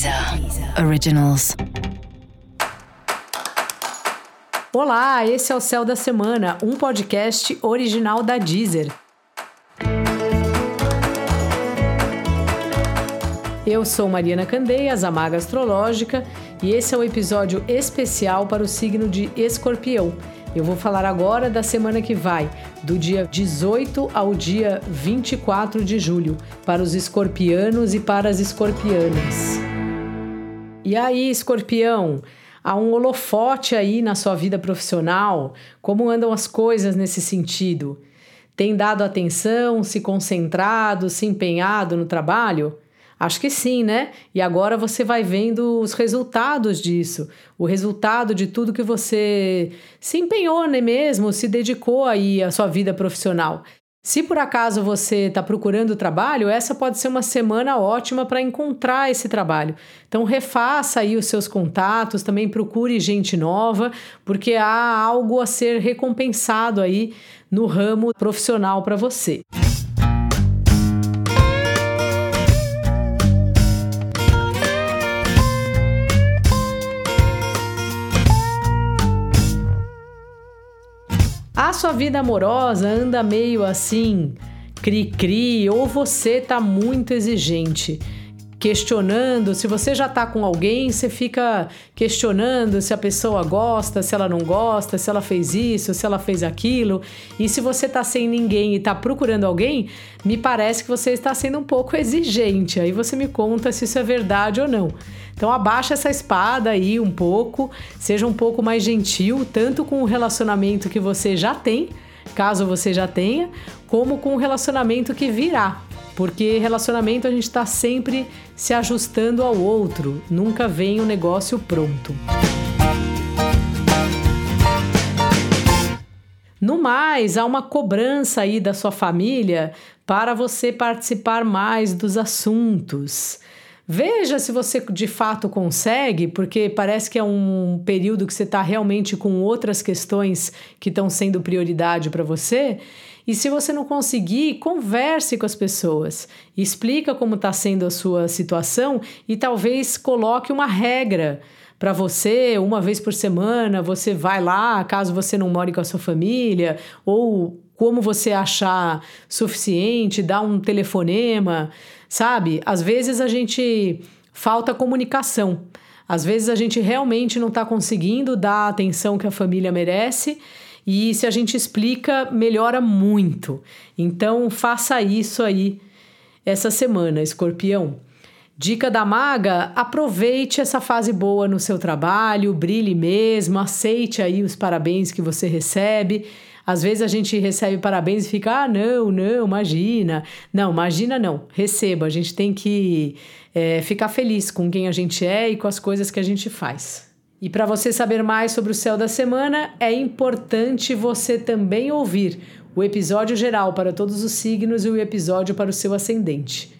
Deezer Originals. Olá, esse é o Céu da Semana, um podcast original da Deezer. Eu sou Mariana Candeias, a Maga Astrológica, e esse é um episódio especial para o signo de Escorpião. Eu vou falar agora da semana que vai, do dia 18 ao dia 24 de julho, para os escorpianos e para as escorpianas. E aí, escorpião? Há um holofote aí na sua vida profissional? Como andam as coisas nesse sentido? Tem dado atenção, se concentrado, se empenhado no trabalho? Acho que sim, né? E agora você vai vendo os resultados disso, o resultado de tudo que você se empenhou, né mesmo, se dedicou aí à sua vida profissional. Se por acaso você está procurando trabalho, essa pode ser uma semana ótima para encontrar esse trabalho. Então refaça aí os seus contatos, também procure gente nova, porque há algo a ser recompensado aí no ramo profissional para você. A sua vida amorosa anda meio assim, cri-cri, ou você tá muito exigente questionando. Se você já tá com alguém, você fica questionando se a pessoa gosta, se ela não gosta, se ela fez isso, se ela fez aquilo. E se você tá sem ninguém e tá procurando alguém, me parece que você está sendo um pouco exigente. Aí você me conta se isso é verdade ou não. Então abaixa essa espada aí um pouco, seja um pouco mais gentil, tanto com o relacionamento que você já tem, caso você já tenha, como com o relacionamento que virá. Porque relacionamento a gente está sempre se ajustando ao outro, nunca vem o um negócio pronto. No mais, há uma cobrança aí da sua família para você participar mais dos assuntos. Veja se você de fato consegue, porque parece que é um período que você está realmente com outras questões que estão sendo prioridade para você. E se você não conseguir, converse com as pessoas, explica como está sendo a sua situação e talvez coloque uma regra para você, uma vez por semana, você vai lá, caso você não more com a sua família, ou como você achar suficiente, dá um telefonema, sabe? Às vezes a gente falta comunicação. Às vezes a gente realmente não está conseguindo dar a atenção que a família merece e se a gente explica, melhora muito. Então faça isso aí essa semana, escorpião. Dica da maga: aproveite essa fase boa no seu trabalho, brilhe mesmo, aceite aí os parabéns que você recebe às vezes a gente recebe parabéns e fica, ah, não, não, imagina. Não, imagina não, receba. A gente tem que é, ficar feliz com quem a gente é e com as coisas que a gente faz. E para você saber mais sobre o céu da semana, é importante você também ouvir o episódio geral para todos os signos e o episódio para o seu ascendente.